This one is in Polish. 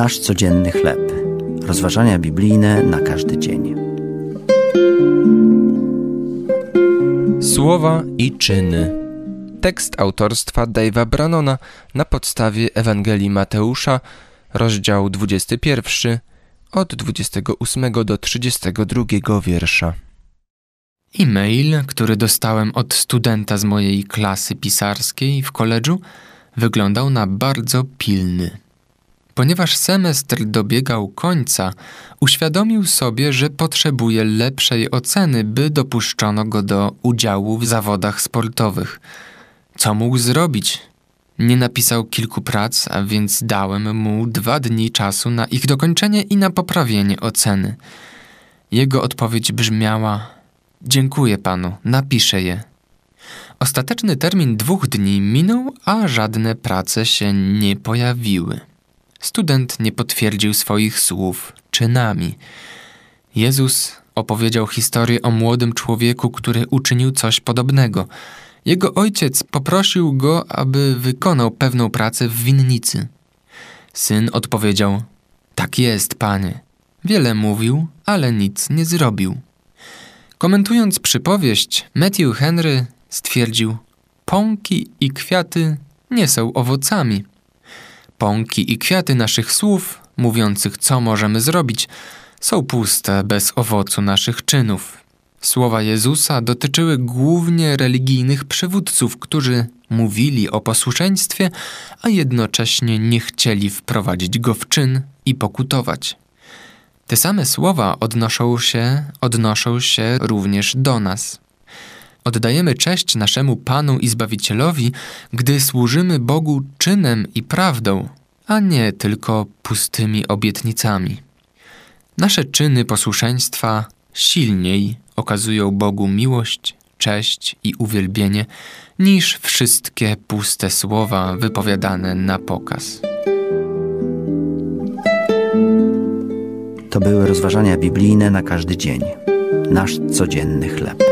Nasz codzienny chleb. Rozważania biblijne na każdy dzień. Słowa i czyny. Tekst autorstwa Dave'a Brannona na podstawie Ewangelii Mateusza, rozdział 21, od 28 do 32 wiersza. E-mail, który dostałem od studenta z mojej klasy pisarskiej w koledżu, wyglądał na bardzo pilny. Ponieważ semestr dobiegał końca, uświadomił sobie, że potrzebuje lepszej oceny, by dopuszczono go do udziału w zawodach sportowych. Co mógł zrobić? Nie napisał kilku prac, a więc dałem mu dwa dni czasu na ich dokończenie i na poprawienie oceny. Jego odpowiedź brzmiała: Dziękuję panu, napiszę je. Ostateczny termin dwóch dni minął, a żadne prace się nie pojawiły. Student nie potwierdził swoich słów czynami. Jezus opowiedział historię o młodym człowieku, który uczynił coś podobnego. Jego ojciec poprosił go, aby wykonał pewną pracę w winnicy. Syn odpowiedział: Tak jest, panie. Wiele mówił, ale nic nie zrobił. Komentując przypowieść, Matthew Henry stwierdził: Pąki i kwiaty nie są owocami. Pąki i kwiaty naszych słów, mówiących co możemy zrobić, są puste bez owocu naszych czynów. Słowa Jezusa dotyczyły głównie religijnych przywódców, którzy mówili o posłuszeństwie, a jednocześnie nie chcieli wprowadzić go w czyn i pokutować. Te same słowa odnoszą się, odnoszą się również do nas. Oddajemy cześć naszemu Panu i Zbawicielowi, gdy służymy Bogu czynem i prawdą, a nie tylko pustymi obietnicami. Nasze czyny posłuszeństwa silniej okazują Bogu miłość, cześć i uwielbienie niż wszystkie puste słowa wypowiadane na pokaz. To były rozważania biblijne na każdy dzień. Nasz codzienny chleb.